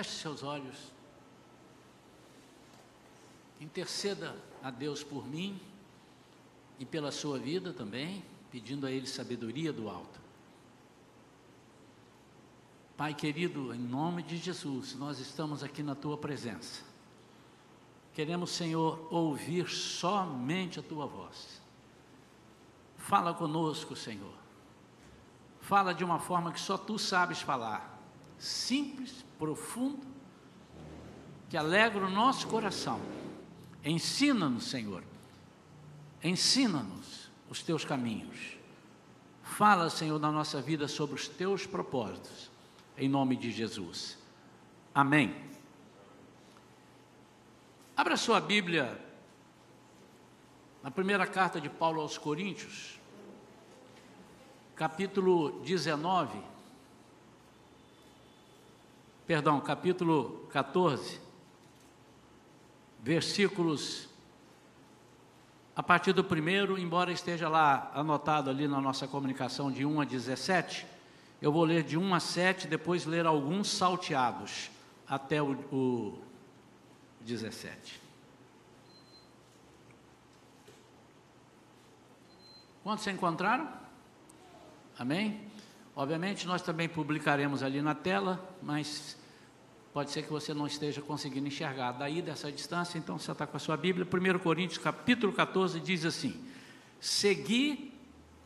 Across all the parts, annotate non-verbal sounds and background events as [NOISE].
Feche seus olhos. Interceda a Deus por mim e pela sua vida também, pedindo a Ele sabedoria do alto. Pai querido, em nome de Jesus, nós estamos aqui na tua presença. Queremos, Senhor, ouvir somente a tua voz. Fala conosco, Senhor. Fala de uma forma que só tu sabes falar. Simples, profundo, que alegra o nosso coração. Ensina-nos, Senhor. Ensina-nos os teus caminhos. Fala, Senhor, na nossa vida sobre os teus propósitos. Em nome de Jesus. Amém. Abra sua Bíblia na primeira carta de Paulo aos Coríntios, capítulo 19 perdão, capítulo 14, versículos a partir do primeiro, embora esteja lá anotado ali na nossa comunicação de 1 a 17, eu vou ler de 1 a 7, depois ler alguns salteados até o, o 17. Quantos se encontraram? Amém? Obviamente, nós também publicaremos ali na tela, mas pode ser que você não esteja conseguindo enxergar daí dessa distância, então você está com a sua Bíblia, 1 Coríntios capítulo 14 diz assim: Segui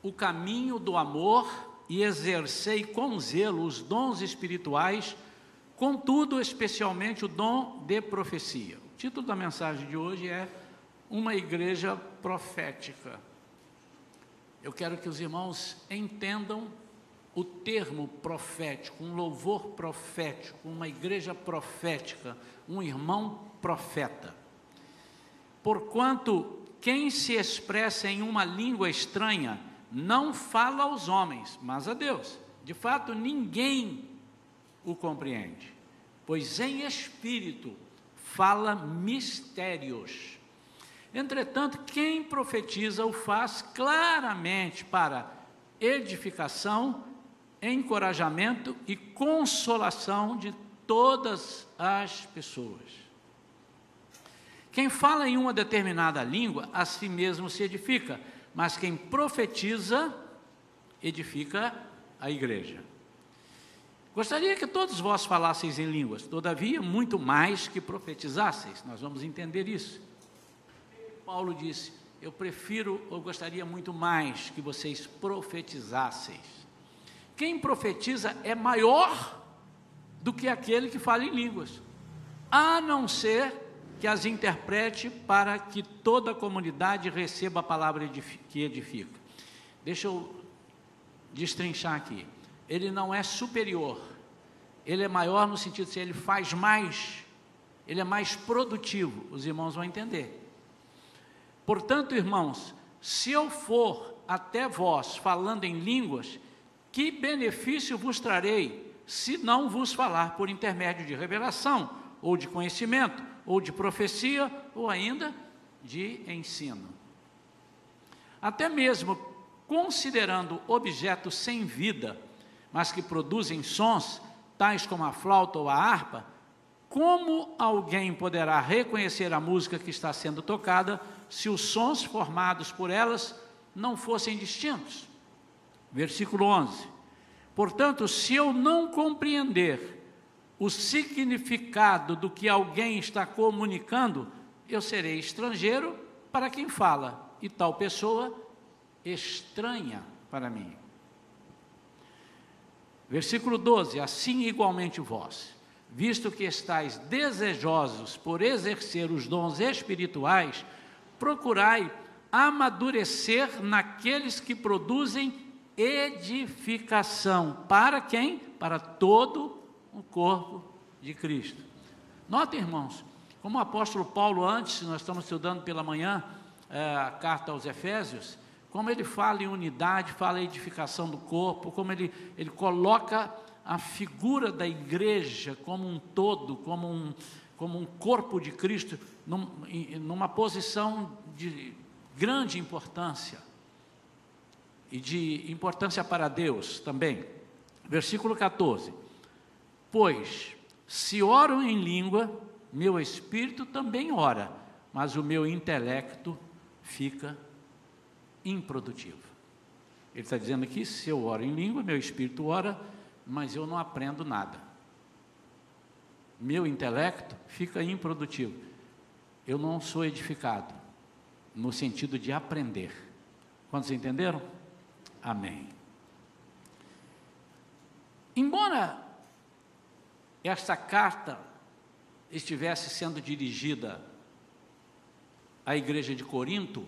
o caminho do amor e exercei com zelo os dons espirituais, contudo, especialmente o dom de profecia. O título da mensagem de hoje é Uma Igreja Profética. Eu quero que os irmãos entendam o termo profético, um louvor profético, uma igreja profética, um irmão profeta. Porquanto quem se expressa em uma língua estranha não fala aos homens, mas a Deus. De fato, ninguém o compreende, pois em espírito fala mistérios. Entretanto, quem profetiza o faz claramente para edificação encorajamento e consolação de todas as pessoas. Quem fala em uma determinada língua, a si mesmo se edifica, mas quem profetiza, edifica a igreja. Gostaria que todos vós falasseis em línguas, todavia, muito mais que profetizasseis, nós vamos entender isso. Paulo disse: Eu prefiro, ou gostaria muito mais que vocês profetizasseis quem profetiza é maior do que aquele que fala em línguas, a não ser que as interprete para que toda a comunidade receba a palavra que edifica. Deixa eu destrinchar aqui. Ele não é superior, ele é maior no sentido de se ele faz mais, ele é mais produtivo, os irmãos vão entender. Portanto, irmãos, se eu for até vós falando em línguas, que benefício vos trarei, se não vos falar por intermédio de revelação, ou de conhecimento, ou de profecia, ou ainda de ensino? Até mesmo considerando objetos sem vida, mas que produzem sons, tais como a flauta ou a harpa, como alguém poderá reconhecer a música que está sendo tocada se os sons formados por elas não fossem distintos? Versículo 11. Portanto, se eu não compreender o significado do que alguém está comunicando, eu serei estrangeiro para quem fala, e tal pessoa estranha para mim. Versículo 12: Assim igualmente vós, visto que estáis desejosos por exercer os dons espirituais, procurai amadurecer naqueles que produzem edificação. Para quem? Para todo o corpo de Cristo. Notem, irmãos, como o apóstolo Paulo, antes, nós estamos estudando pela manhã é, a carta aos Efésios, como ele fala em unidade, fala em edificação do corpo, como ele, ele coloca a figura da igreja como um todo, como um, como um corpo de Cristo, num, numa posição de grande importância e de importância para Deus também. Versículo 14: Pois Se oro em língua, meu espírito também ora, mas o meu intelecto fica improdutivo. Ele está dizendo aqui: se eu oro em língua, meu espírito ora, mas eu não aprendo nada. Meu intelecto fica improdutivo. Eu não sou edificado, no sentido de aprender. Quantos entenderam? Amém. Embora esta carta estivesse sendo dirigida à igreja de Corinto,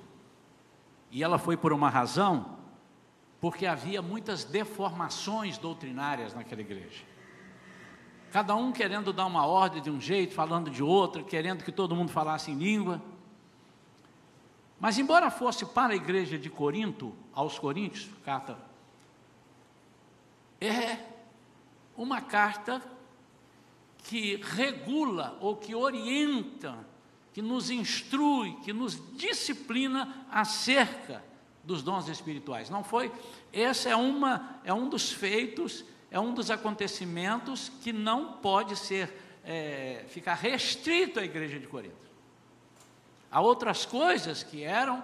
e ela foi por uma razão, porque havia muitas deformações doutrinárias naquela igreja. Cada um querendo dar uma ordem de um jeito, falando de outro, querendo que todo mundo falasse em língua. Mas, embora fosse para a igreja de Corinto, aos Coríntios, carta, é uma carta que regula ou que orienta, que nos instrui, que nos disciplina acerca dos dons espirituais. Não foi? Esse é, uma, é um dos feitos, é um dos acontecimentos que não pode ser, é, ficar restrito à igreja de Corinto. Há outras coisas que eram,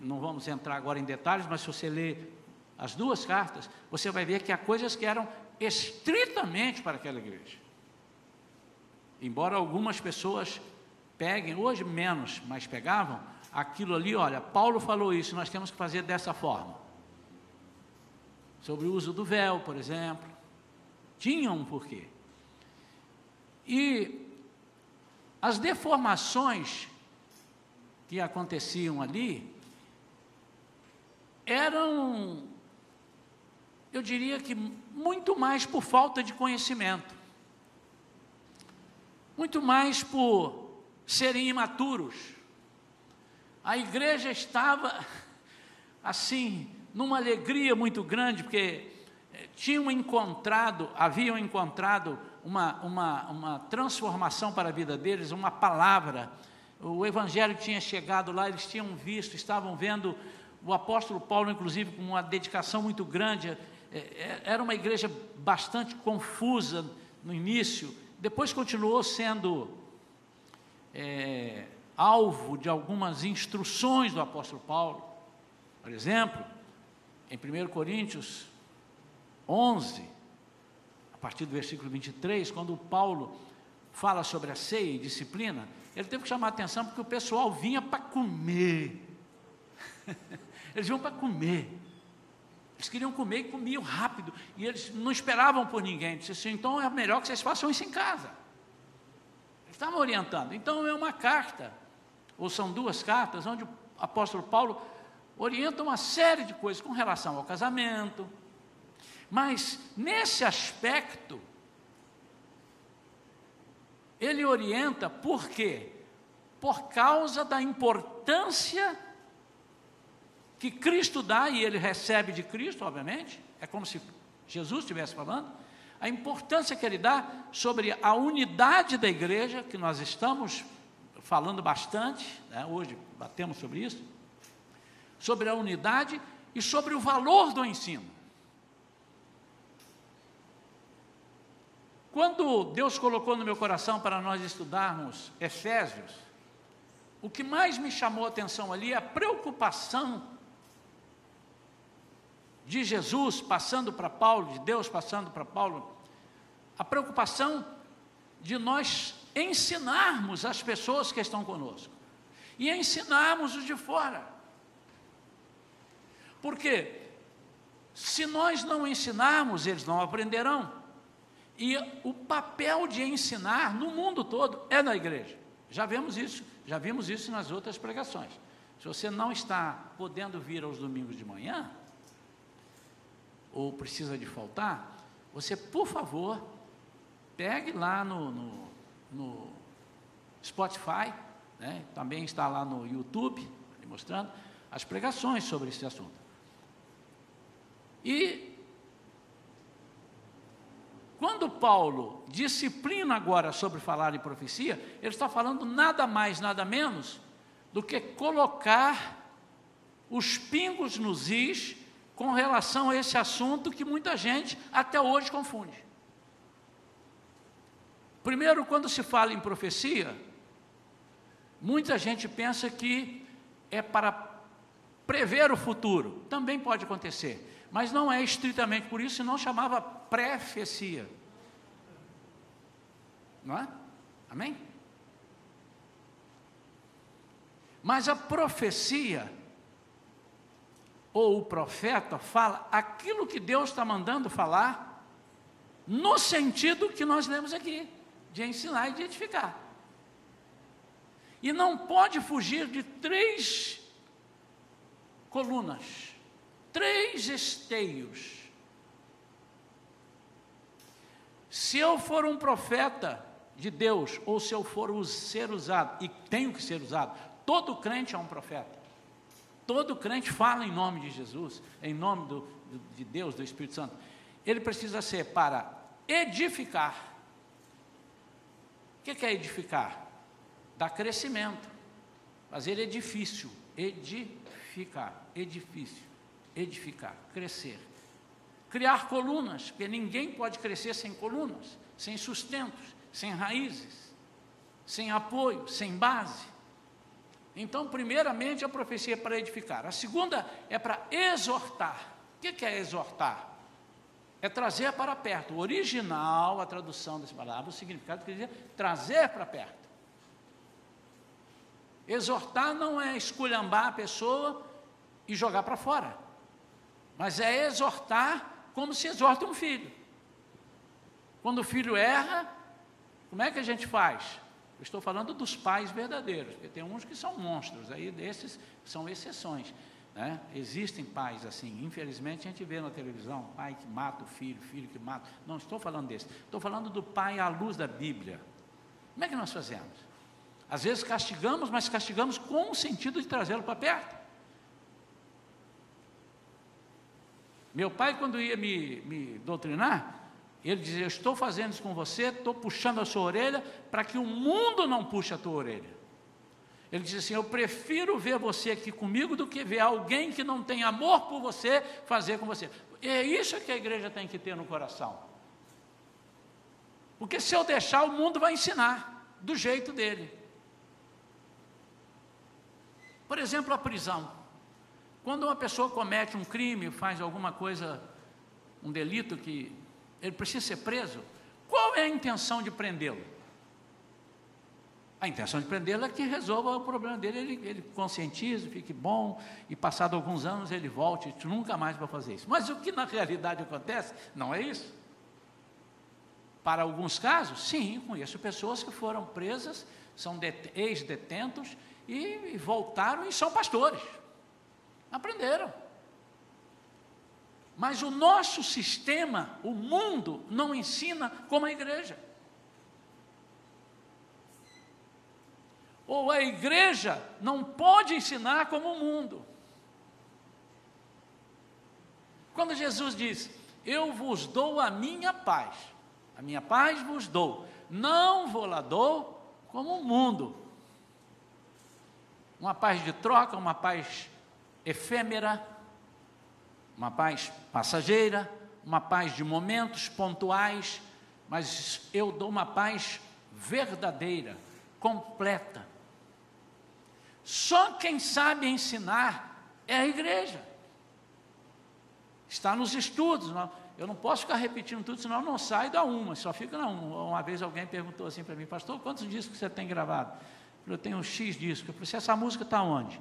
não vamos entrar agora em detalhes, mas se você ler as duas cartas, você vai ver que há coisas que eram estritamente para aquela igreja. Embora algumas pessoas peguem, hoje menos, mas pegavam, aquilo ali, olha, Paulo falou isso, nós temos que fazer dessa forma. Sobre o uso do véu, por exemplo. Tinha um porquê. E as deformações que aconteciam ali eram, eu diria que muito mais por falta de conhecimento, muito mais por serem imaturos. A igreja estava [LAUGHS] assim, numa alegria muito grande, porque eh, tinham encontrado, haviam encontrado uma, uma, uma transformação para a vida deles, uma palavra o evangelho tinha chegado lá, eles tinham visto, estavam vendo o apóstolo Paulo, inclusive, com uma dedicação muito grande. É, é, era uma igreja bastante confusa no início, depois continuou sendo é, alvo de algumas instruções do apóstolo Paulo. Por exemplo, em 1 Coríntios 11, a partir do versículo 23, quando Paulo fala sobre a ceia e disciplina, ele teve que chamar atenção porque o pessoal vinha para comer. [LAUGHS] Eles vinham para comer. Eles queriam comer e comiam rápido. E eles não esperavam por ninguém. Disse assim, então é melhor que vocês façam isso em casa. Eles estavam orientando. Então é uma carta, ou são duas cartas, onde o apóstolo Paulo orienta uma série de coisas com relação ao casamento. Mas nesse aspecto, ele orienta por quê? Por causa da importância que Cristo dá, e ele recebe de Cristo, obviamente, é como se Jesus estivesse falando, a importância que ele dá sobre a unidade da igreja, que nós estamos falando bastante, né, hoje batemos sobre isso, sobre a unidade e sobre o valor do ensino. Quando Deus colocou no meu coração para nós estudarmos Efésios, o que mais me chamou a atenção ali é a preocupação de Jesus passando para Paulo, de Deus passando para Paulo, a preocupação de nós ensinarmos as pessoas que estão conosco e ensinarmos os de fora. Porque se nós não ensinarmos, eles não aprenderão. E o papel de ensinar no mundo todo é na igreja. Já vemos isso, já vimos isso nas outras pregações. Se você não está podendo vir aos domingos de manhã, ou precisa de faltar, você, por favor, pegue lá no, no, no Spotify, né? também está lá no YouTube, mostrando as pregações sobre esse assunto. E quando Paulo disciplina agora sobre falar em profecia, ele está falando nada mais, nada menos do que colocar os pingos nos is com relação a esse assunto que muita gente até hoje confunde. Primeiro, quando se fala em profecia, muita gente pensa que é para prever o futuro. Também pode acontecer, mas não é estritamente por isso, senão chamava profecia. Não é? Amém? Mas a profecia, ou o profeta, fala aquilo que Deus está mandando falar, no sentido que nós lemos aqui, de ensinar e de edificar. E não pode fugir de três colunas, três esteios. Se eu for um profeta de Deus, ou se eu for ser usado, e tenho que ser usado, Todo crente é um profeta. Todo crente fala em nome de Jesus, em nome do, de Deus, do Espírito Santo. Ele precisa ser para edificar. O que é edificar? Dar crescimento, fazer edifício, edificar, edifício, edificar, crescer. Criar colunas, porque ninguém pode crescer sem colunas, sem sustentos, sem raízes, sem apoio, sem base. Então, primeiramente, a profecia é para edificar. A segunda é para exortar. O que é exortar? É trazer para perto. O original, a tradução dessa palavra, o significado quer dizer trazer para perto. Exortar não é esculhambar a pessoa e jogar para fora, mas é exortar como se exorta um filho. Quando o filho erra, como é que a gente faz? Eu estou falando dos pais verdadeiros, porque tem uns que são monstros, aí desses são exceções. Né? Existem pais assim, infelizmente a gente vê na televisão, pai que mata o filho, filho que mata. Não estou falando desse, estou falando do pai à luz da Bíblia. Como é que nós fazemos? Às vezes castigamos, mas castigamos com o sentido de trazê-lo para perto. Meu pai, quando ia me, me doutrinar, ele dizia: Eu estou fazendo isso com você, estou puxando a sua orelha para que o mundo não puxe a tua orelha. Ele dizia assim: Eu prefiro ver você aqui comigo do que ver alguém que não tem amor por você fazer com você. É isso que a igreja tem que ter no coração. Porque se eu deixar, o mundo vai ensinar do jeito dele. Por exemplo, a prisão. Quando uma pessoa comete um crime, faz alguma coisa, um delito que ele precisa ser preso. Qual é a intenção de prendê-lo? A intenção de prendê-lo é que resolva o problema dele, ele, ele conscientize, fique bom, e passado alguns anos ele volte nunca mais para fazer isso. Mas o que na realidade acontece não é isso. Para alguns casos, sim, conheço pessoas que foram presas, são ex-detentos e, e voltaram e são pastores. Aprenderam. Mas o nosso sistema, o mundo, não ensina como a igreja. Ou a igreja não pode ensinar como o mundo. Quando Jesus diz: Eu vos dou a minha paz, a minha paz vos dou, não vou lá dou como o mundo. Uma paz de troca, uma paz efêmera, uma paz passageira, uma paz de momentos pontuais, mas eu dou uma paz verdadeira, completa. Só quem sabe ensinar é a igreja. Está nos estudos. Eu não posso ficar repetindo tudo, senão não saio da uma, só fica na uma. Uma vez alguém perguntou assim para mim, pastor, quantos discos você tem gravado? Eu tenho um X discos. Eu falei, essa música está onde?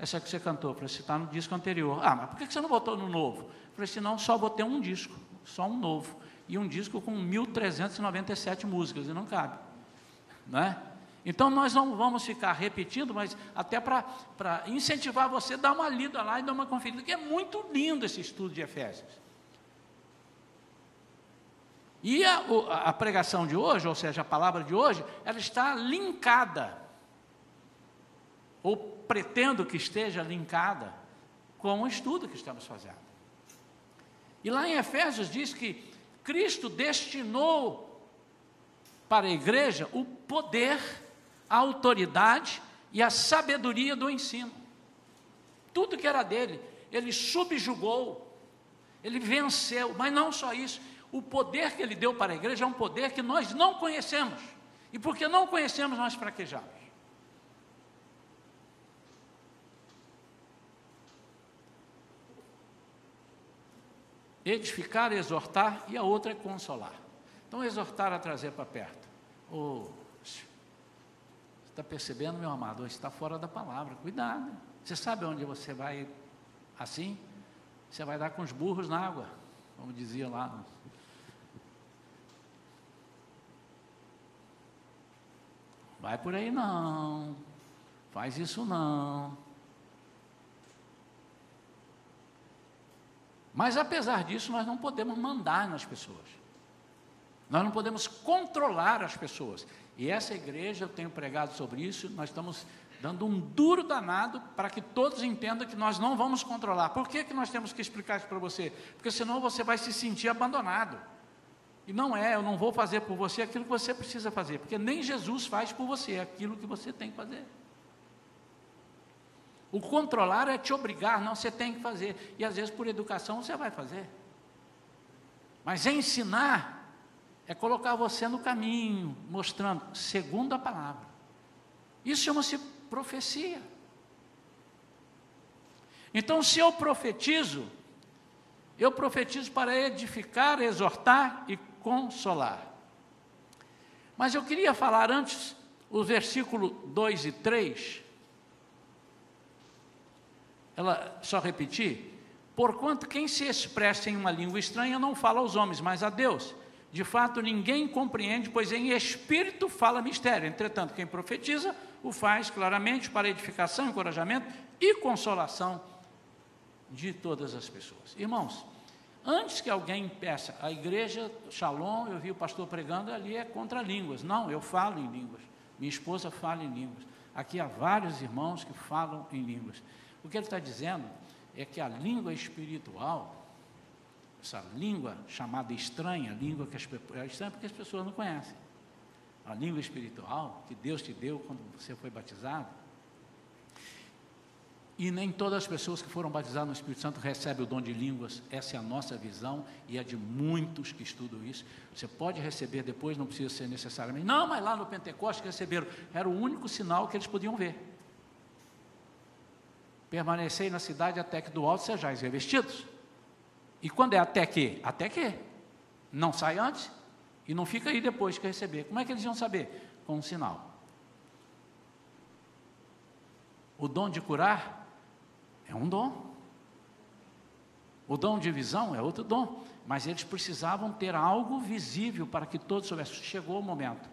Essa que você cantou, para citar no disco anterior. Ah, mas por que você não botou no novo? Eu falei assim, não, só botei um disco, só um novo. E um disco com 1.397 músicas, e não cabe. Né? Então nós não vamos ficar repetindo, mas até para incentivar você, dar uma lida lá e dar uma conferida, que é muito lindo esse estudo de Efésios. E a, a pregação de hoje, ou seja, a palavra de hoje, ela está linkada, ou pretendo que esteja linkada com o estudo que estamos fazendo. E lá em Efésios diz que Cristo destinou para a igreja o poder, a autoridade e a sabedoria do ensino. Tudo que era dele, ele subjugou, ele venceu, mas não só isso, o poder que ele deu para a igreja é um poder que nós não conhecemos. E porque não conhecemos, nós fraquejamos. Edificar, exortar e a outra é consolar. Então, exortar a trazer para perto. Oh, você está percebendo, meu amado? Você está fora da palavra. Cuidado. Você sabe onde você vai assim? Você vai dar com os burros na água, como dizia lá. Vai por aí não. Faz isso não. Mas apesar disso, nós não podemos mandar nas pessoas. Nós não podemos controlar as pessoas. E essa igreja, eu tenho pregado sobre isso, nós estamos dando um duro danado para que todos entendam que nós não vamos controlar. Por que, que nós temos que explicar isso para você? Porque senão você vai se sentir abandonado. E não é, eu não vou fazer por você aquilo que você precisa fazer, porque nem Jesus faz por você aquilo que você tem que fazer. O controlar é te obrigar, não, você tem que fazer. E às vezes por educação você vai fazer. Mas ensinar é colocar você no caminho, mostrando, segundo a palavra. Isso chama-se profecia. Então, se eu profetizo, eu profetizo para edificar, exortar e consolar. Mas eu queria falar antes o versículo 2 e 3. Ela só repetir, porquanto quem se expressa em uma língua estranha não fala aos homens, mas a Deus. De fato, ninguém compreende, pois em espírito fala mistério. Entretanto, quem profetiza o faz claramente para edificação, encorajamento e consolação de todas as pessoas. Irmãos, antes que alguém peça, a igreja Shalom, eu vi o pastor pregando, ali é contra línguas. Não, eu falo em línguas. Minha esposa fala em línguas. Aqui há vários irmãos que falam em línguas. O que ele está dizendo é que a língua espiritual essa língua chamada estranha, língua que as, é estranha porque as pessoas não conhecem. A língua espiritual que Deus te deu quando você foi batizado. E nem todas as pessoas que foram batizadas no Espírito Santo recebem o dom de línguas. Essa é a nossa visão e é de muitos que estudam isso. Você pode receber depois, não precisa ser necessariamente. Não, mas lá no Pentecostes receberam. Era o único sinal que eles podiam ver. Permanecei na cidade até que do alto sejais revestidos. E quando é até que? Até que. Não sai antes e não fica aí depois que receber. Como é que eles iam saber? Com um sinal. O dom de curar é um dom. O dom de visão é outro dom. Mas eles precisavam ter algo visível para que todos soubessem. Chegou o momento.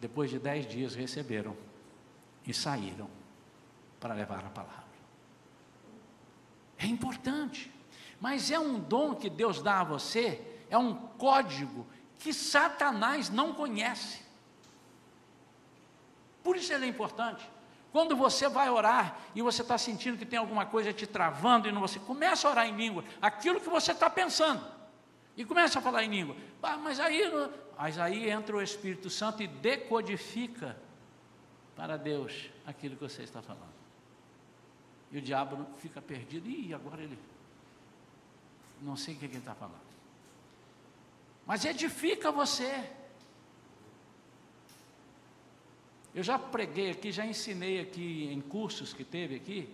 Depois de dez dias receberam e saíram para levar a palavra. É importante. Mas é um dom que Deus dá a você, é um código que Satanás não conhece. Por isso ele é importante. Quando você vai orar e você está sentindo que tem alguma coisa te travando e não você começa a orar em língua, aquilo que você está pensando, e começa a falar em língua. Ah, mas aí, mas aí entra o Espírito Santo e decodifica para Deus aquilo que você está falando. E o diabo fica perdido. E agora ele. Não sei o que ele está falando. Mas edifica você. Eu já preguei aqui, já ensinei aqui em cursos que teve aqui,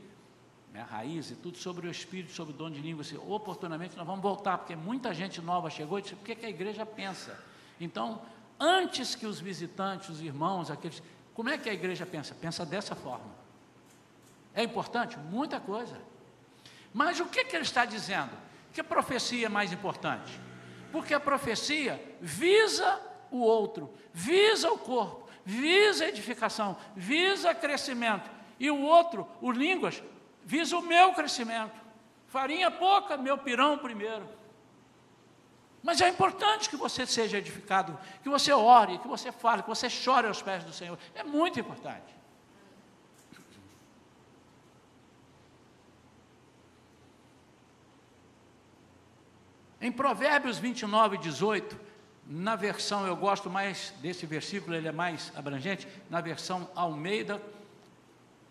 né, raiz e tudo, sobre o Espírito, sobre o dom de língua. Oportunamente nós vamos voltar, porque muita gente nova chegou e disse: o que, que a igreja pensa? Então, antes que os visitantes, os irmãos, aqueles. Como é que a igreja pensa? Pensa dessa forma. É importante? Muita coisa. Mas o que, que ele está dizendo? Que a profecia é mais importante? Porque a profecia visa o outro, visa o corpo, visa a edificação, visa crescimento. E o outro, o línguas, visa o meu crescimento. Farinha pouca, meu pirão primeiro. Mas é importante que você seja edificado, que você ore, que você fale, que você chore aos pés do Senhor. É muito importante. Em Provérbios 29, 18, na versão, eu gosto mais desse versículo, ele é mais abrangente, na versão Almeida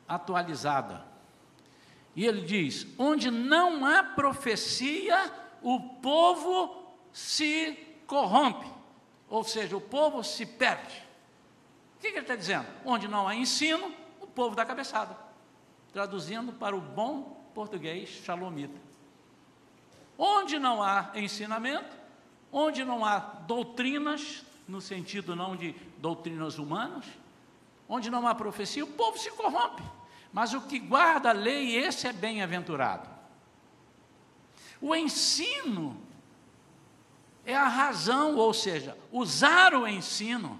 atualizada. E ele diz: Onde não há profecia, o povo se corrompe, ou seja, o povo se perde. O que, ele está dizendo? Onde não há ensino, o povo dá cabeçada. Traduzindo para o bom português shalomita. Onde não há ensinamento, onde não há doutrinas, no sentido não de doutrinas humanas, onde não há profecia, o povo se corrompe. Mas o que guarda a lei, esse é bem-aventurado. O ensino é a razão, ou seja, usar o ensino,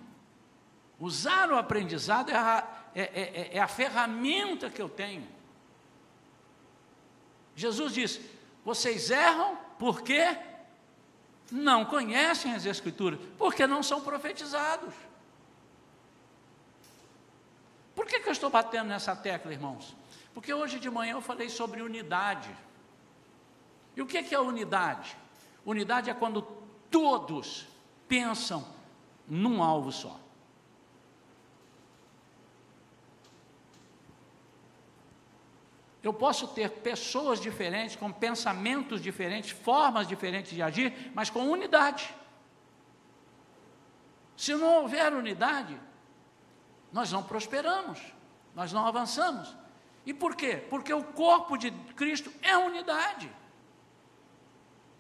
usar o aprendizado é a, é, é, é, é a ferramenta que eu tenho. Jesus diz: vocês erram porque não conhecem as Escrituras, porque não são profetizados. Por que, que eu estou batendo nessa tecla, irmãos? Porque hoje de manhã eu falei sobre unidade. E o que, que é unidade? Unidade é quando todos pensam num alvo só. Eu posso ter pessoas diferentes, com pensamentos diferentes, formas diferentes de agir, mas com unidade. Se não houver unidade, nós não prosperamos, nós não avançamos. E por quê? Porque o corpo de Cristo é unidade.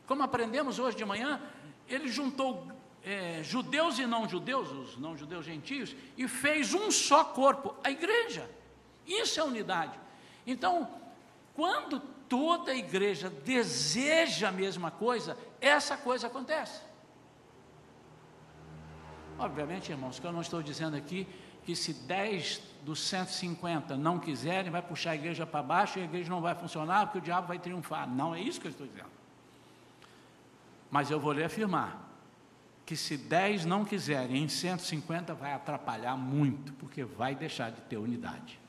Como aprendemos hoje de manhã, ele juntou é, judeus e não judeus, os não judeus gentios, e fez um só corpo, a igreja. Isso é unidade. Então, quando toda a igreja deseja a mesma coisa, essa coisa acontece. Obviamente, irmãos, que eu não estou dizendo aqui que se 10 dos 150 não quiserem, vai puxar a igreja para baixo e a igreja não vai funcionar porque o diabo vai triunfar. Não é isso que eu estou dizendo. Mas eu vou lhe afirmar que se 10 não quiserem, em 150 vai atrapalhar muito, porque vai deixar de ter unidade.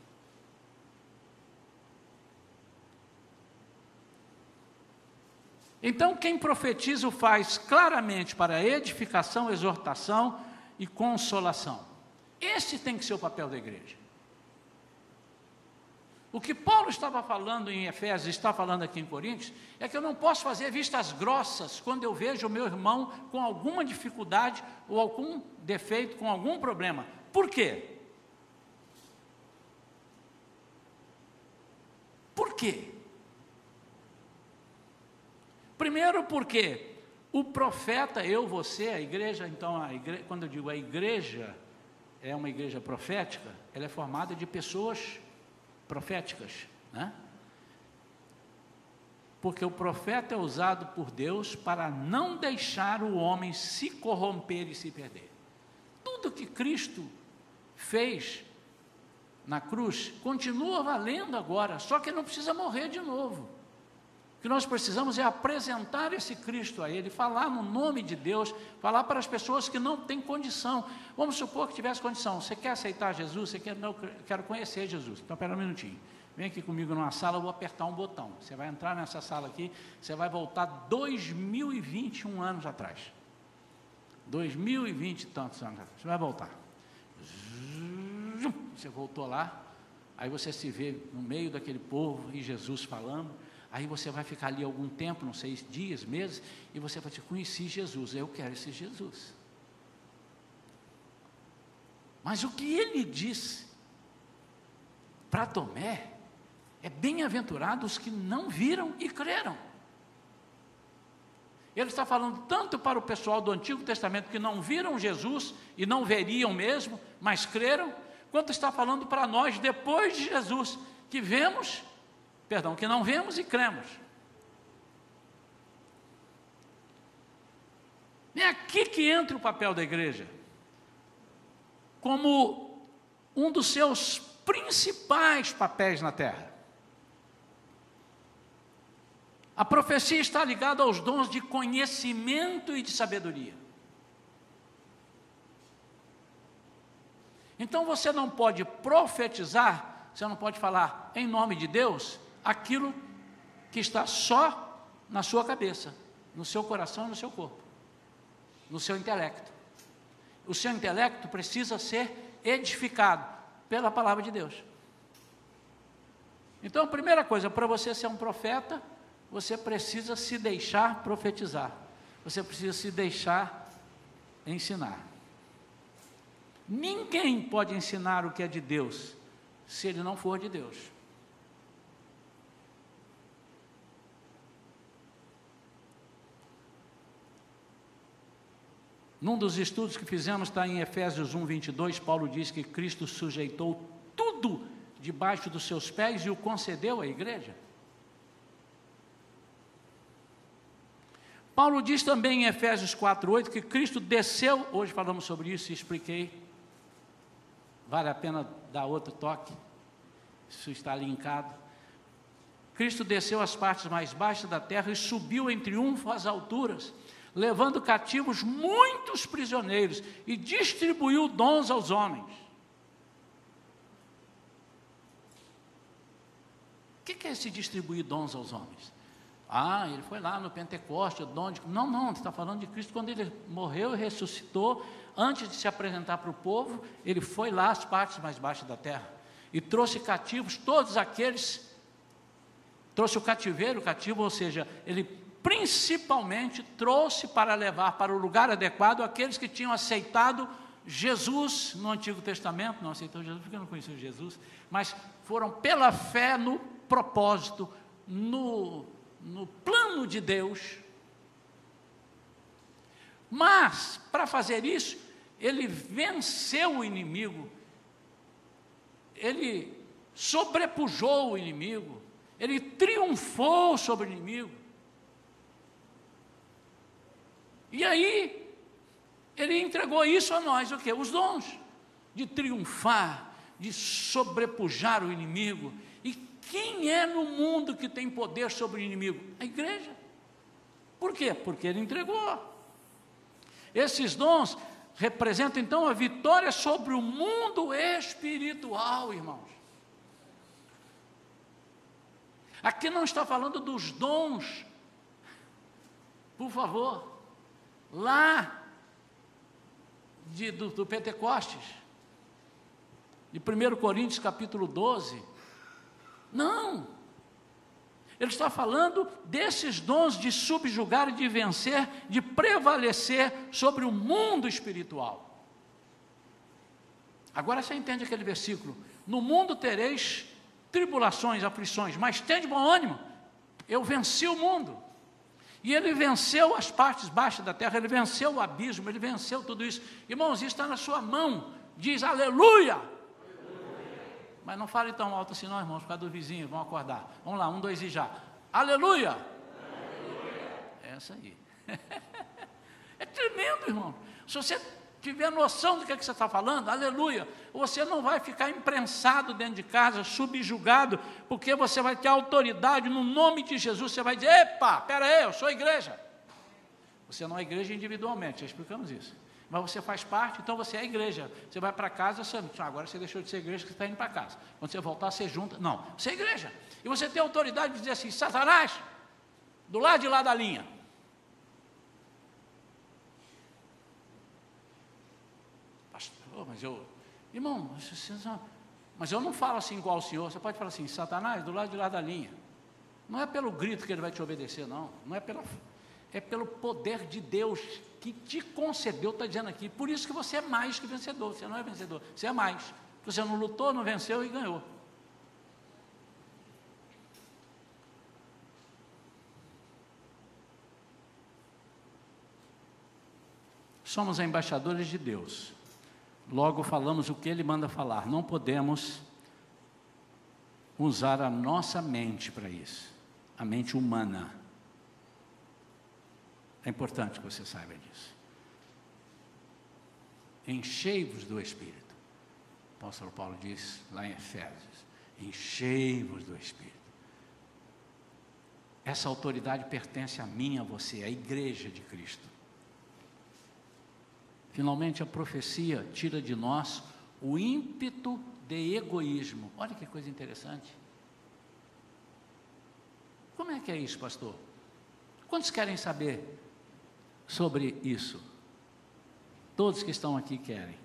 Então, quem profetiza o faz claramente para edificação, exortação e consolação. Esse tem que ser o papel da igreja. O que Paulo estava falando em Efésios, está falando aqui em Coríntios, é que eu não posso fazer vistas grossas quando eu vejo o meu irmão com alguma dificuldade ou algum defeito, com algum problema. Por quê? Por quê? Primeiro porque o profeta, eu, você, a igreja, então, a igreja, quando eu digo a igreja é uma igreja profética, ela é formada de pessoas proféticas, né? Porque o profeta é usado por Deus para não deixar o homem se corromper e se perder. Tudo que Cristo fez na cruz continua valendo agora, só que não precisa morrer de novo. O que nós precisamos é apresentar esse Cristo a Ele, falar no nome de Deus, falar para as pessoas que não têm condição. Vamos supor que tivesse condição. Você quer aceitar Jesus? Você quer? Não, quero conhecer Jesus. Então, espera um minutinho. Vem aqui comigo numa sala, eu vou apertar um botão. Você vai entrar nessa sala aqui, você vai voltar 2021 anos atrás. 2020 e tantos anos atrás. Você vai voltar. Você voltou lá, aí você se vê no meio daquele povo e Jesus falando. Aí você vai ficar ali algum tempo, não sei, dias, meses, e você vai te conhecer Jesus. Eu quero esse Jesus. Mas o que ele disse para Tomé é bem-aventurados os que não viram e creram. Ele está falando tanto para o pessoal do Antigo Testamento que não viram Jesus e não veriam mesmo, mas creram, quanto está falando para nós depois de Jesus, que vemos Perdão, que não vemos e cremos. É aqui que entra o papel da igreja. Como um dos seus principais papéis na terra. A profecia está ligada aos dons de conhecimento e de sabedoria. Então você não pode profetizar, você não pode falar em nome de Deus aquilo que está só na sua cabeça, no seu coração e no seu corpo, no seu intelecto. O seu intelecto precisa ser edificado pela palavra de Deus. Então, a primeira coisa, para você ser um profeta, você precisa se deixar profetizar. Você precisa se deixar ensinar. Ninguém pode ensinar o que é de Deus se ele não for de Deus. Num dos estudos que fizemos, está em Efésios 1, 22, Paulo diz que Cristo sujeitou tudo debaixo dos seus pés e o concedeu à igreja. Paulo diz também em Efésios 4,8 que Cristo desceu, hoje falamos sobre isso e expliquei, vale a pena dar outro toque, isso está linkado. Cristo desceu às partes mais baixas da terra e subiu em triunfo às alturas levando cativos muitos prisioneiros e distribuiu dons aos homens. O que é esse distribuir dons aos homens? Ah, ele foi lá no Pentecoste, dom de... Não, não, está falando de Cristo quando ele morreu e ressuscitou, antes de se apresentar para o povo, ele foi lá às partes mais baixas da terra e trouxe cativos todos aqueles, trouxe o cativeiro, o cativo, ou seja, ele principalmente trouxe para levar para o lugar adequado aqueles que tinham aceitado Jesus no Antigo Testamento, não aceitou Jesus porque não conheciam Jesus, mas foram pela fé no propósito, no, no plano de Deus. Mas, para fazer isso, ele venceu o inimigo, ele sobrepujou o inimigo, ele triunfou sobre o inimigo. E aí, ele entregou isso a nós, o quê? Os dons de triunfar, de sobrepujar o inimigo. E quem é no mundo que tem poder sobre o inimigo? A igreja. Por quê? Porque ele entregou. Esses dons representam então a vitória sobre o mundo espiritual, irmãos. Aqui não está falando dos dons, por favor lá de, do, do Pentecostes, de 1 Coríntios capítulo 12. Não. Ele está falando desses dons de subjugar e de vencer, de prevalecer sobre o mundo espiritual. Agora você entende aquele versículo: No mundo tereis tribulações, aflições, mas tende bom ânimo, eu venci o mundo. E ele venceu as partes baixas da terra, ele venceu o abismo, ele venceu tudo isso. Irmãos, isso está na sua mão. Diz aleluia. aleluia. Mas não fale tão alto assim, não, irmãos, por causa do vizinho, vão acordar. Vamos lá, um, dois e já. Aleluia. aleluia. Essa aí. [LAUGHS] é tremendo, irmão. Se você tiver noção do que, é que você está falando, aleluia, você não vai ficar imprensado dentro de casa, subjugado, porque você vai ter autoridade no nome de Jesus, você vai dizer, epa, pera aí, eu sou igreja. Você não é igreja individualmente, já explicamos isso. Mas você faz parte, então você é igreja. Você vai para casa, você, ah, agora você deixou de ser igreja, você está indo para casa. Quando você voltar, você junta. Não, você é igreja. E você tem autoridade de dizer assim, Satanás, do lado de lá da linha, Oh, mas eu, irmão, mas eu não falo assim igual o senhor. Você pode falar assim, Satanás, do lado de lá da linha. Não é pelo grito que ele vai te obedecer, não. Não é pela, é pelo poder de Deus que te concedeu, está dizendo aqui. Por isso que você é mais que vencedor. Você não é vencedor, você é mais. Você não lutou, não venceu e ganhou. Somos embaixadores de Deus. Logo falamos o que ele manda falar. Não podemos usar a nossa mente para isso, a mente humana. É importante que você saiba disso. Enchei-vos do Espírito. O apóstolo Paulo diz lá em Efésios: enchei-vos do Espírito. Essa autoridade pertence a mim, a você, à igreja de Cristo. Finalmente, a profecia tira de nós o ímpeto de egoísmo. Olha que coisa interessante. Como é que é isso, pastor? Quantos querem saber sobre isso? Todos que estão aqui querem.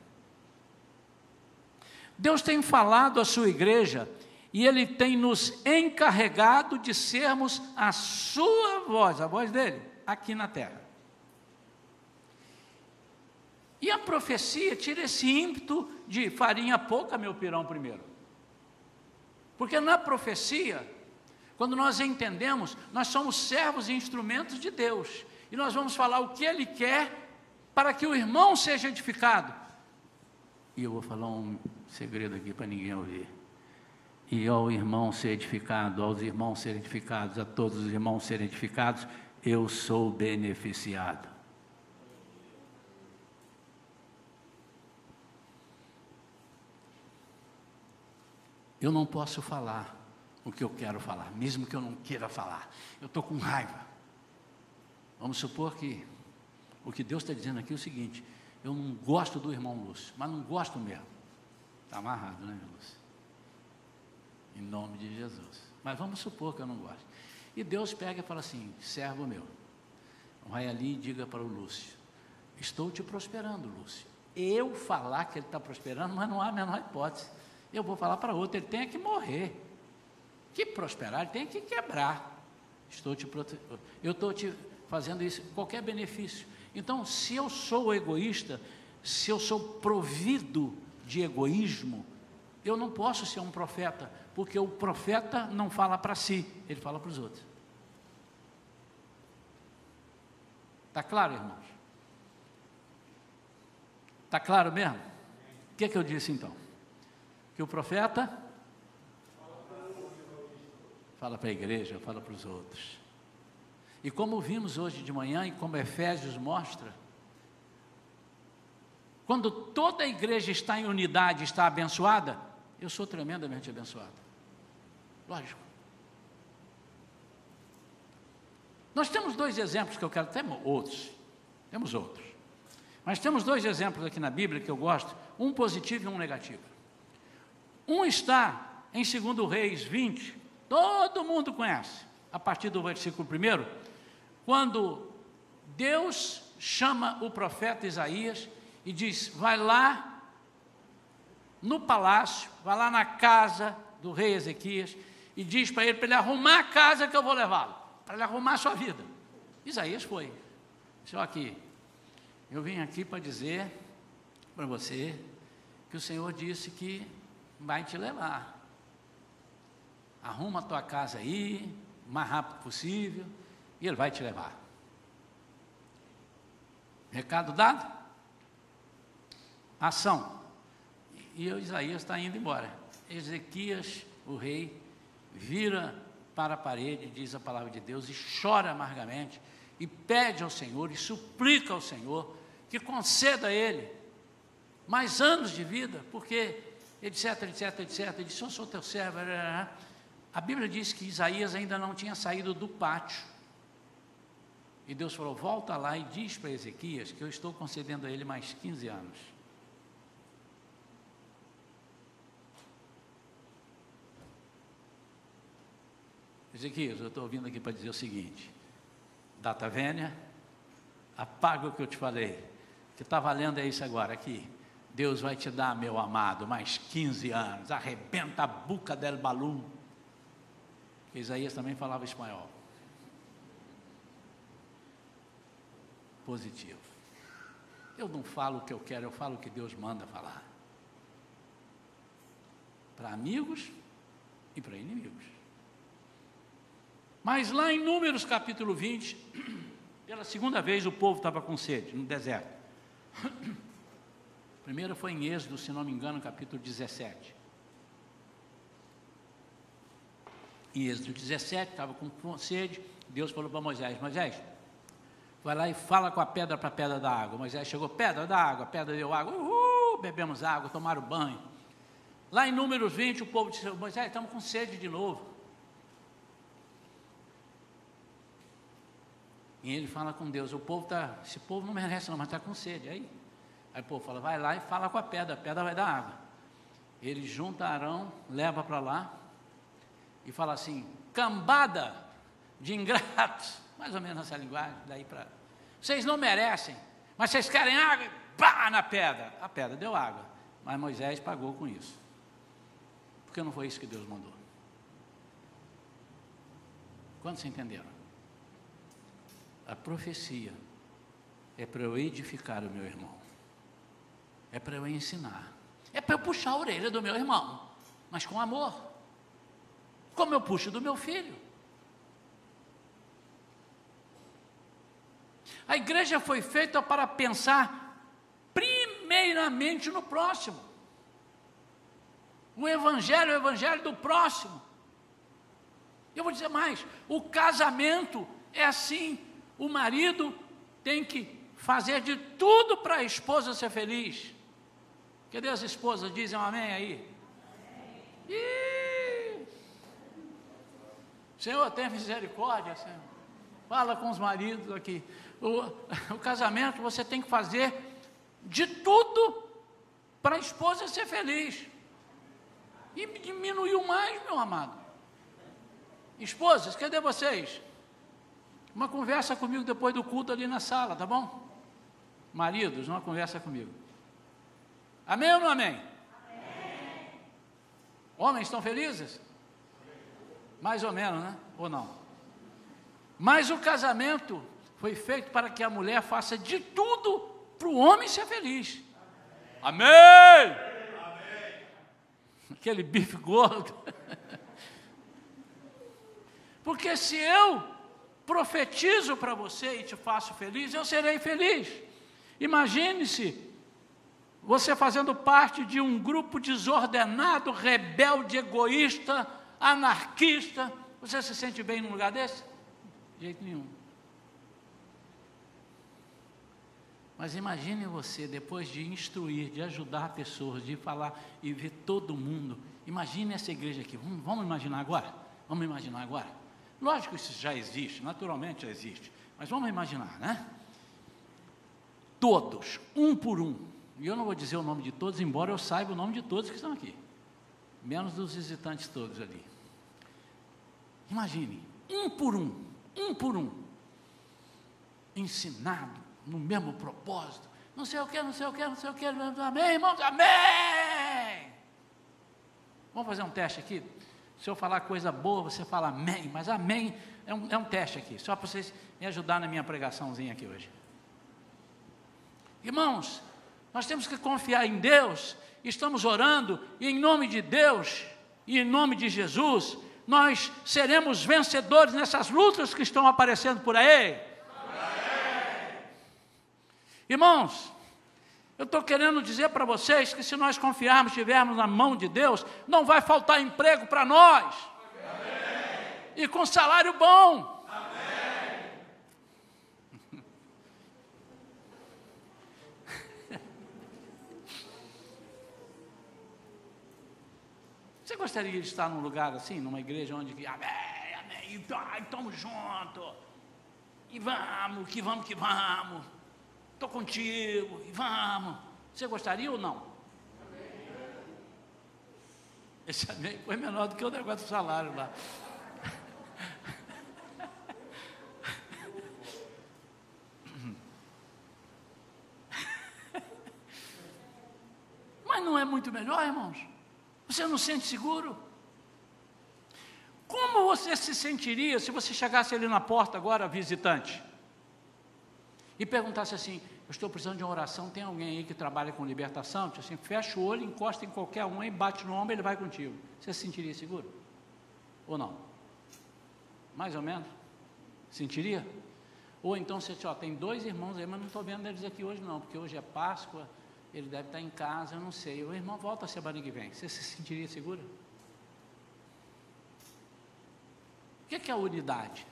Deus tem falado à sua igreja e Ele tem nos encarregado de sermos a Sua voz, a voz dele, aqui na terra. E a profecia tira esse ímpeto de farinha pouca, meu pirão primeiro. Porque na profecia, quando nós entendemos, nós somos servos e instrumentos de Deus. E nós vamos falar o que Ele quer para que o irmão seja edificado. E eu vou falar um segredo aqui para ninguém ouvir. E ao irmão ser edificado, aos irmãos serem edificados, a todos os irmãos serem edificados, eu sou beneficiado. Eu não posso falar o que eu quero falar, mesmo que eu não queira falar. Eu estou com raiva. Vamos supor que o que Deus está dizendo aqui é o seguinte: eu não gosto do irmão Lúcio, mas não gosto mesmo. Está amarrado, né, Lúcio? Em nome de Jesus. Mas vamos supor que eu não gosto. E Deus pega e fala assim: servo meu, vai ali e diga para o Lúcio: estou te prosperando, Lúcio. Eu falar que ele está prosperando, mas não há a menor hipótese eu vou falar para outro, ele tem que morrer. Que prosperar, ele tem que quebrar. Estou te eu estou te fazendo isso, qualquer benefício. Então, se eu sou egoísta, se eu sou provido de egoísmo, eu não posso ser um profeta, porque o profeta não fala para si, ele fala para os outros. Está claro, irmãos? Está claro mesmo? O que, é que eu disse então? Que o profeta fala para a igreja, fala para os outros. E como vimos hoje de manhã e como Efésios mostra, quando toda a igreja está em unidade, está abençoada, eu sou tremendamente abençoado. Lógico. Nós temos dois exemplos que eu quero, temos outros, temos outros. Mas temos dois exemplos aqui na Bíblia que eu gosto, um positivo e um negativo. Um está em 2 Reis 20, todo mundo conhece, a partir do versículo 1, quando Deus chama o profeta Isaías e diz: Vai lá no palácio, vai lá na casa do rei Ezequias e diz para ele para ele arrumar a casa que eu vou levá-lo, para ele arrumar a sua vida. Isaías foi. Só aqui, eu vim aqui para dizer para você que o Senhor disse que vai te levar. Arruma a tua casa aí, o mais rápido possível, e ele vai te levar. Recado dado? Ação. E o Isaías está indo embora. Ezequias, o rei, vira para a parede, diz a palavra de Deus, e chora amargamente, e pede ao Senhor, e suplica ao Senhor, que conceda a ele mais anos de vida, porque etc, etc, etc. Ele disse: Eu sou teu servo. A Bíblia diz que Isaías ainda não tinha saído do pátio. E Deus falou: Volta lá e diz para Ezequias que eu estou concedendo a ele mais 15 anos. Ezequias, eu estou vindo aqui para dizer o seguinte: data vênia, apaga o que eu te falei. O que está valendo é isso agora, aqui. Deus vai te dar, meu amado, mais 15 anos, arrebenta a boca del balum. Isaías também falava espanhol. Positivo. Eu não falo o que eu quero, eu falo o que Deus manda falar. Para amigos e para inimigos. Mas lá em Números capítulo 20, pela segunda vez o povo estava com sede no deserto. Primeiro foi em Êxodo, se não me engano, capítulo 17. Em Êxodo 17, estava com sede, Deus falou para Moisés, Moisés, vai lá e fala com a pedra para a pedra da água. Moisés chegou, pedra da água, pedra deu água, uhul, bebemos água, tomaram banho. Lá em Números 20, o povo disse, Moisés, estamos com sede de novo. E ele fala com Deus, o povo está, esse povo não merece não, mas está com sede. Aí Aí o povo fala, vai lá e fala com a pedra, a pedra vai dar água. Ele junta Arão, leva para lá e fala assim: cambada de ingratos, [LAUGHS] mais ou menos essa linguagem, daí para. Vocês não merecem, mas vocês querem água, pá na pedra. A pedra deu água, mas Moisés pagou com isso, porque não foi isso que Deus mandou. Quantos entenderam? A profecia é para eu edificar o meu irmão, é para eu ensinar, é para eu puxar a orelha do meu irmão, mas com amor, como eu puxo do meu filho. A igreja foi feita para pensar primeiramente no próximo. O evangelho é o evangelho do próximo. Eu vou dizer mais: o casamento é assim. O marido tem que fazer de tudo para a esposa ser feliz. Cadê as esposas? Dizem um amém aí. Ih! Senhor, tem misericórdia, Senhor. Fala com os maridos aqui. O, [LAUGHS] o casamento você tem que fazer de tudo para a esposa ser feliz. E diminuiu mais, meu amado. Esposas, cadê vocês? Uma conversa comigo depois do culto ali na sala, tá bom? Maridos, uma conversa comigo. Amém ou não amém? amém. Homens estão felizes? Mais ou menos, né? Ou não? Mas o casamento foi feito para que a mulher faça de tudo para o homem ser feliz. Amém. amém. Aquele bife gordo. Porque se eu profetizo para você e te faço feliz, eu serei feliz. Imagine-se você fazendo parte de um grupo desordenado, rebelde, egoísta, anarquista. Você se sente bem num lugar desse? De jeito nenhum. Mas imagine você, depois de instruir, de ajudar pessoas, de falar e ver todo mundo. Imagine essa igreja aqui. Vamos, vamos imaginar agora? Vamos imaginar agora? Lógico que isso já existe, naturalmente já existe. Mas vamos imaginar, né? Todos, um por um. E eu não vou dizer o nome de todos, embora eu saiba o nome de todos que estão aqui. Menos dos visitantes todos ali. Imagine, um por um, um por um. Ensinado no mesmo propósito. Não sei o que, não sei o que, não sei o que. Amém, irmãos? Amém! Vamos fazer um teste aqui? Se eu falar coisa boa, você fala amém, mas amém é um, é um teste aqui, só para vocês me ajudar na minha pregaçãozinha aqui hoje. Irmãos, nós temos que confiar em Deus, estamos orando, e em nome de Deus e em nome de Jesus, nós seremos vencedores nessas lutas que estão aparecendo por aí. Irmãos, eu estou querendo dizer para vocês que se nós confiarmos, estivermos na mão de Deus, não vai faltar emprego para nós. Amém. E com salário bom. Você gostaria de estar num lugar assim, numa igreja onde amém, amém, estamos juntos, e vamos, que vamos, que vamos estou contigo, e vamos. Você gostaria ou não? Esse amém foi menor do que o negócio do salário lá. [LAUGHS] Mas não é muito melhor, irmãos? Você não sente seguro? Como você se sentiria se você chegasse ali na porta agora, visitante? e perguntasse assim: Eu estou precisando de uma oração, tem alguém aí que trabalha com libertação? Tipo assim, fecha o olho, encosta em qualquer um e bate no ombro, ele vai contigo. Você se sentiria seguro? Ou não? Mais ou menos? Sentiria? Ou então você ó, tem dois irmãos aí, mas não estou vendo eles aqui hoje não, porque hoje é Páscoa, ele deve estar em casa, eu não sei. O irmão volta semana que vem. Você se sentiria seguro? O que é, que é a unidade?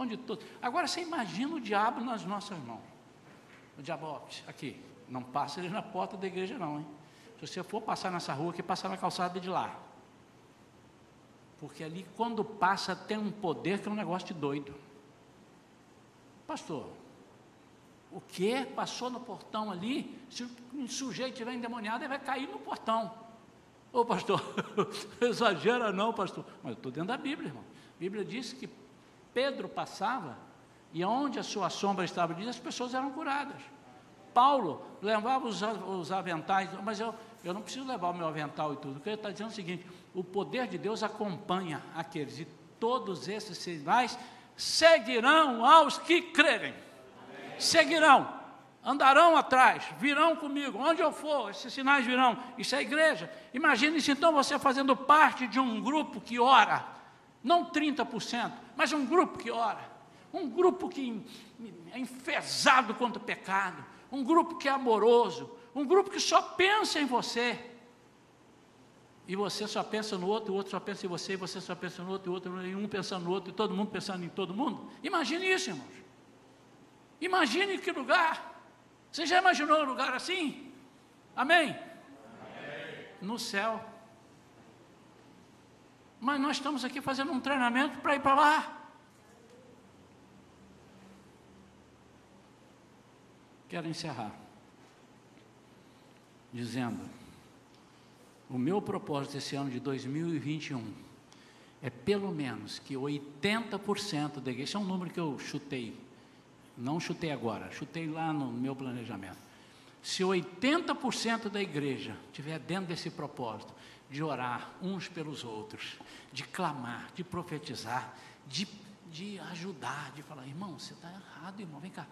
onde todo. Agora você imagina o diabo nas nossas mãos. O diabo, aqui, não passa ele na porta da igreja, não, hein? Se você for passar nessa rua aqui, passa na calçada de lá. Porque ali, quando passa, tem um poder que é um negócio de doido. Pastor, o que passou no portão ali? Se um sujeito estiver endemoniado, ele vai cair no portão. Ô pastor, [LAUGHS] exagera não, pastor. Mas eu estou dentro da Bíblia, irmão. A Bíblia diz que Pedro passava e onde a sua sombra estava diz, as pessoas eram curadas. Paulo levava os, os aventais, mas eu, eu não preciso levar o meu avental e tudo. O que ele está dizendo é o seguinte: o poder de Deus acompanha aqueles. E todos esses sinais seguirão aos que crerem. Seguirão, andarão atrás, virão comigo, onde eu for, esses sinais virão. Isso é igreja. Imagine-se então você fazendo parte de um grupo que ora, não 30%, mas um grupo que ora, um grupo que é enfesado contra o pecado, um grupo que é amoroso, um grupo que só pensa em você. E você só pensa no outro, o outro só pensa em você, e você só pensa no outro, e o outro, e um pensando no outro, e todo mundo pensando em todo mundo. Imagine isso, irmãos. Imagine que lugar. Você já imaginou um lugar assim? Amém? Amém? No céu. Mas nós estamos aqui fazendo um treinamento para ir para lá. Quero encerrar dizendo: o meu propósito esse ano de 2021 é pelo menos que 80% da igreja, esse é um número que eu chutei, não chutei agora, chutei lá no meu planejamento. Se 80% da igreja estiver dentro desse propósito, de orar uns pelos outros, de clamar, de profetizar, de, de ajudar, de falar, irmão, você está errado, irmão, vem cá,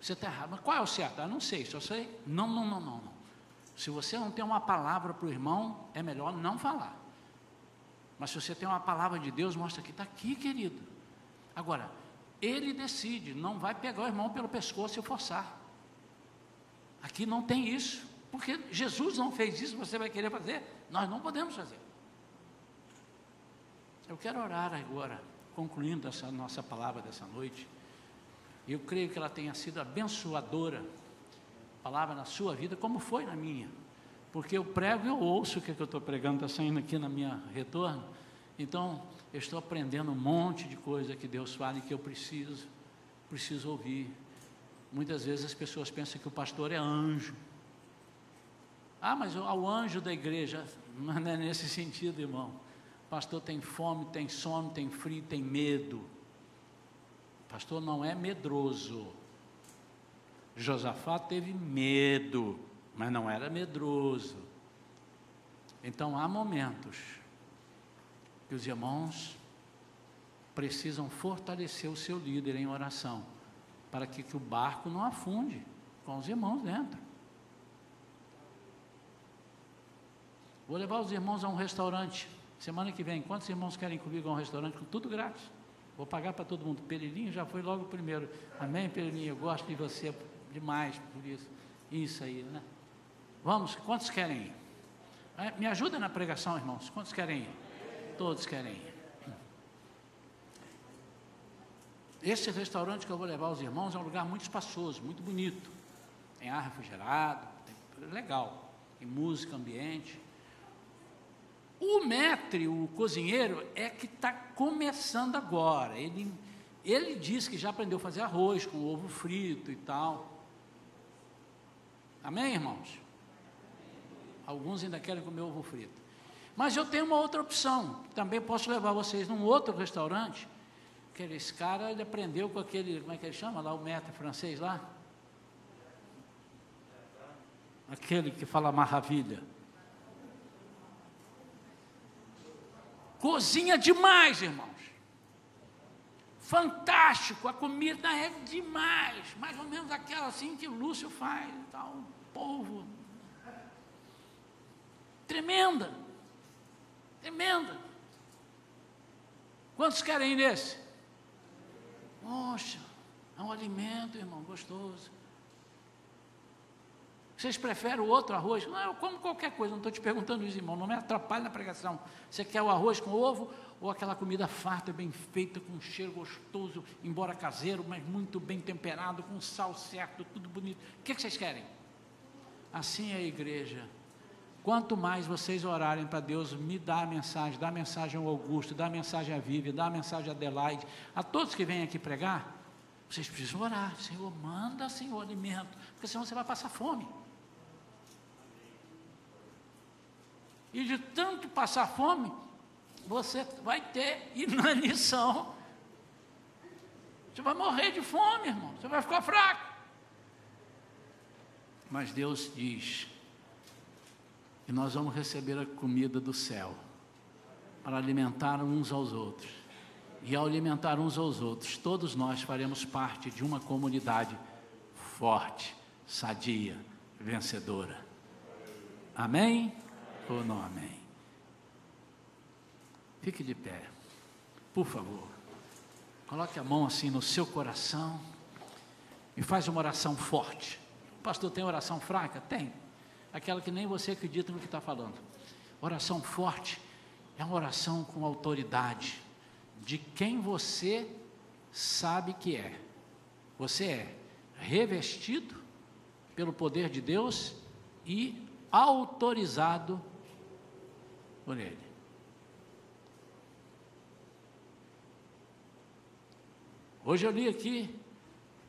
você está errado, mas qual é o certo? Ah, não sei, só sei. Não, não, não, não, não. Se você não tem uma palavra para o irmão, é melhor não falar. Mas se você tem uma palavra de Deus, mostra que está aqui, querido. Agora, ele decide, não vai pegar o irmão pelo pescoço e forçar. Aqui não tem isso, porque Jesus não fez isso, você vai querer fazer? Nós não podemos fazer. Eu quero orar agora, concluindo essa nossa palavra dessa noite. Eu creio que ela tenha sido abençoadora palavra na sua vida, como foi na minha. Porque eu prego e eu ouço o que, é que eu estou pregando, está saindo aqui na minha retorno. Então, eu estou aprendendo um monte de coisa que Deus fala e que eu preciso, preciso ouvir. Muitas vezes as pessoas pensam que o pastor é anjo. Ah, mas o anjo da igreja, [LAUGHS] não é nesse sentido, irmão. O pastor tem fome, tem sono, tem frio, tem medo. O pastor não é medroso. Josafá teve medo, mas não era medroso. Então há momentos que os irmãos precisam fortalecer o seu líder em oração, para que, que o barco não afunde com os irmãos dentro. Vou levar os irmãos a um restaurante. Semana que vem, quantos irmãos querem comigo a um restaurante com tudo grátis? Vou pagar para todo mundo. Perilinho já foi logo o primeiro. Amém, Perilinho? Eu gosto de você demais por isso. Isso aí, né? Vamos, quantos querem ir? É, me ajuda na pregação, irmãos. Quantos querem ir? Todos querem ir. Esse restaurante que eu vou levar os irmãos é um lugar muito espaçoso, muito bonito. Tem ar refrigerado, tem, legal. Tem música, ambiente. O metre, o cozinheiro, é que está começando agora. Ele, ele diz que já aprendeu a fazer arroz com ovo frito e tal. Amém, irmãos? Alguns ainda querem comer ovo frito. Mas eu tenho uma outra opção. Também posso levar vocês num outro restaurante. Aquele, cara, ele aprendeu com aquele, como é que ele chama lá, o meta francês lá? Aquele que fala maravilha. Cozinha demais, irmãos. Fantástico, a comida é demais. Mais ou menos aquela assim que o Lúcio faz tal povo. Tremenda. Tremenda. Quantos querem ir nesse? Poxa, é um alimento, irmão, gostoso. Vocês preferem o outro arroz? Não, eu como qualquer coisa, não estou te perguntando isso, irmão, não me atrapalhe na pregação. Você quer o arroz com ovo ou aquela comida farta, bem feita, com um cheiro gostoso, embora caseiro, mas muito bem temperado, com sal certo, tudo bonito. O que, que vocês querem? Assim é a igreja. Quanto mais vocês orarem para Deus me dar a mensagem, dar a mensagem ao Augusto, dar a mensagem a Vivi, dar a mensagem a Adelaide, a todos que vêm aqui pregar, vocês precisam orar. Senhor, manda, Senhor, alimento, porque senão você vai passar fome. E de tanto passar fome, você vai ter inanição. Você vai morrer de fome, irmão. Você vai ficar fraco. Mas Deus diz que nós vamos receber a comida do céu para alimentar uns aos outros. e ao alimentar uns aos outros, todos nós faremos parte de uma comunidade forte, sadia, vencedora. Amém ou não amém? Fique de pé, por favor. Coloque a mão assim no seu coração e faz uma oração forte. Pastor, tem oração fraca? Tem. Aquela que nem você acredita no que está falando. Oração forte é uma oração com autoridade de quem você sabe que é. Você é revestido pelo poder de Deus e autorizado por Ele. Hoje eu li aqui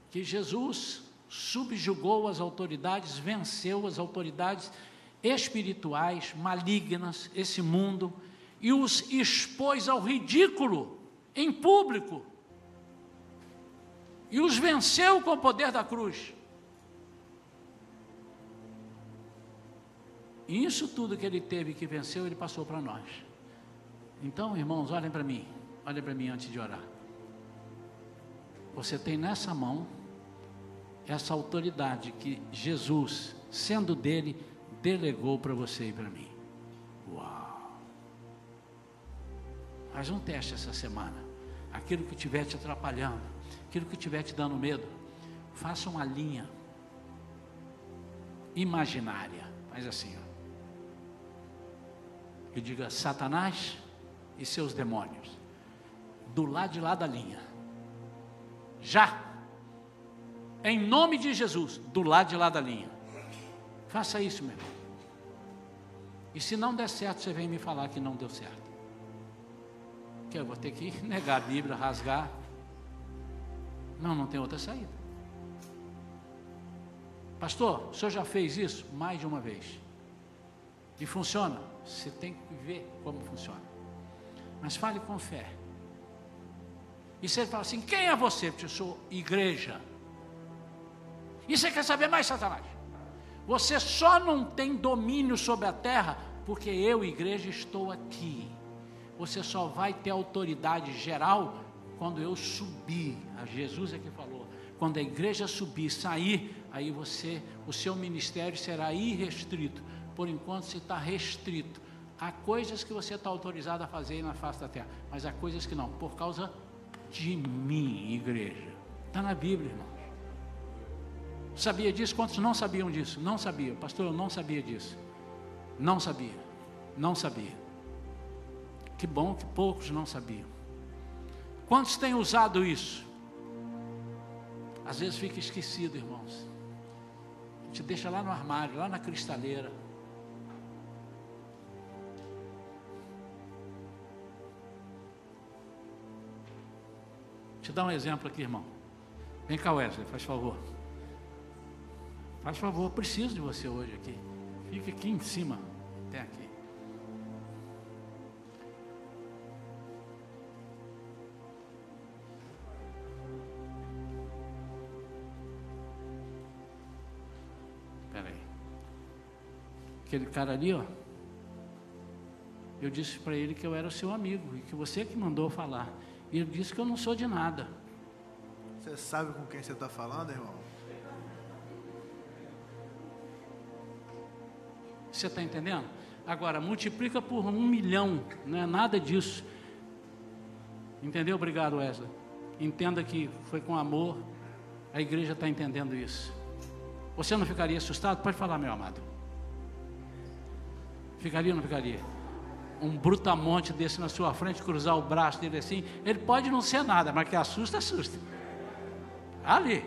que Jesus subjugou as autoridades, venceu as autoridades espirituais malignas, esse mundo, e os expôs ao ridículo em público. E os venceu com o poder da cruz. E isso tudo que ele teve que venceu, ele passou para nós. Então, irmãos, olhem para mim, olhem para mim antes de orar. Você tem nessa mão essa autoridade que Jesus, sendo dele, delegou para você e para mim. Uau! Faz um teste essa semana. Aquilo que estiver te atrapalhando, aquilo que estiver te dando medo, faça uma linha imaginária. Faz assim, ó. E diga: Satanás e seus demônios, do lado de lá da linha. Já em nome de Jesus, do lado de lá da linha. Faça isso, meu irmão. E se não der certo, você vem me falar que não deu certo. Que eu vou ter que negar a Bíblia, rasgar. Não, não tem outra saída. Pastor, o senhor já fez isso mais de uma vez. E funciona? Você tem que ver como funciona. Mas fale com fé. E você fala assim: quem é você? Porque eu sou igreja. E você quer saber mais, Satanás? Você só não tem domínio sobre a terra porque eu, igreja, estou aqui. Você só vai ter autoridade geral quando eu subir. A Jesus é que falou. Quando a igreja subir, sair, aí você, o seu ministério será irrestrito. Por enquanto você está restrito. Há coisas que você está autorizado a fazer na face da terra, mas há coisas que não, por causa de mim, igreja. Está na Bíblia, irmão. Sabia disso? Quantos não sabiam disso? Não sabia. Pastor, eu não sabia disso. Não sabia. Não sabia. Que bom que poucos não sabiam. Quantos têm usado isso? Às vezes fica esquecido, irmãos. Gente deixa lá no armário, lá na cristaleira. Te dar um exemplo aqui, irmão. Vem cá, Wesley, faz favor. Faz favor, preciso de você hoje aqui. Fica aqui em cima, até aqui. Espera aí. Aquele cara ali, ó. Eu disse para ele que eu era seu amigo e que você que mandou falar. E ele disse que eu não sou de nada. Você sabe com quem você está falando, irmão? Você está entendendo? Agora, multiplica por um milhão, não é nada disso. Entendeu? Obrigado, Wesley. Entenda que foi com amor, a igreja está entendendo isso. Você não ficaria assustado? Pode falar, meu amado. Ficaria ou não ficaria? Um brutamonte desse na sua frente, cruzar o braço dele assim, ele pode não ser nada, mas que assusta, assusta. Ali.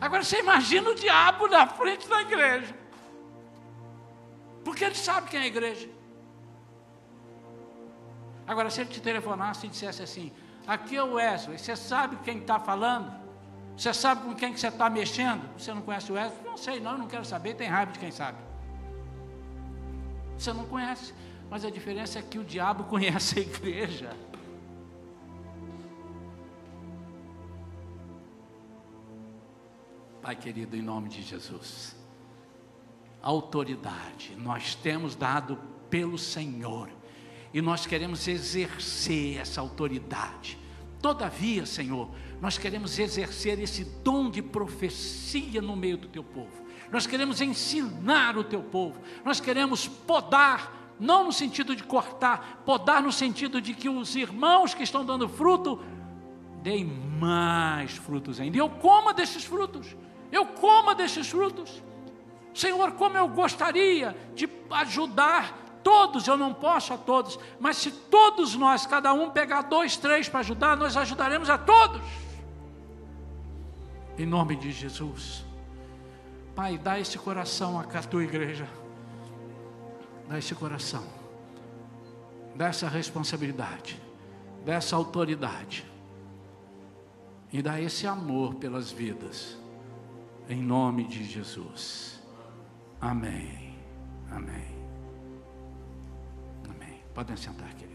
Agora você imagina o diabo na frente da igreja. Porque ele sabe quem é a igreja. Agora, se ele te telefonasse e dissesse assim: aqui é o Wesley, você sabe quem está falando? Você sabe com quem que você está mexendo? Você não conhece o Wesley? Não sei, não, não quero saber, tem raiva de quem sabe. Você não conhece, mas a diferença é que o diabo [LAUGHS] conhece a igreja. Pai querido, em nome de Jesus autoridade nós temos dado pelo Senhor e nós queremos exercer essa autoridade. Todavia, Senhor, nós queremos exercer esse dom de profecia no meio do teu povo. Nós queremos ensinar o teu povo. Nós queremos podar, não no sentido de cortar, podar no sentido de que os irmãos que estão dando fruto deem mais frutos ainda. Eu coma desses frutos. Eu coma desses frutos. Senhor, como eu gostaria de ajudar todos, eu não posso a todos, mas se todos nós, cada um pegar dois, três para ajudar, nós ajudaremos a todos. Em nome de Jesus. Pai, dá esse coração à tua igreja. Dá esse coração. Dá essa responsabilidade. Dá essa autoridade. E dá esse amor pelas vidas. Em nome de Jesus. Amém. Amém. Amém. Podem sentar, queridos.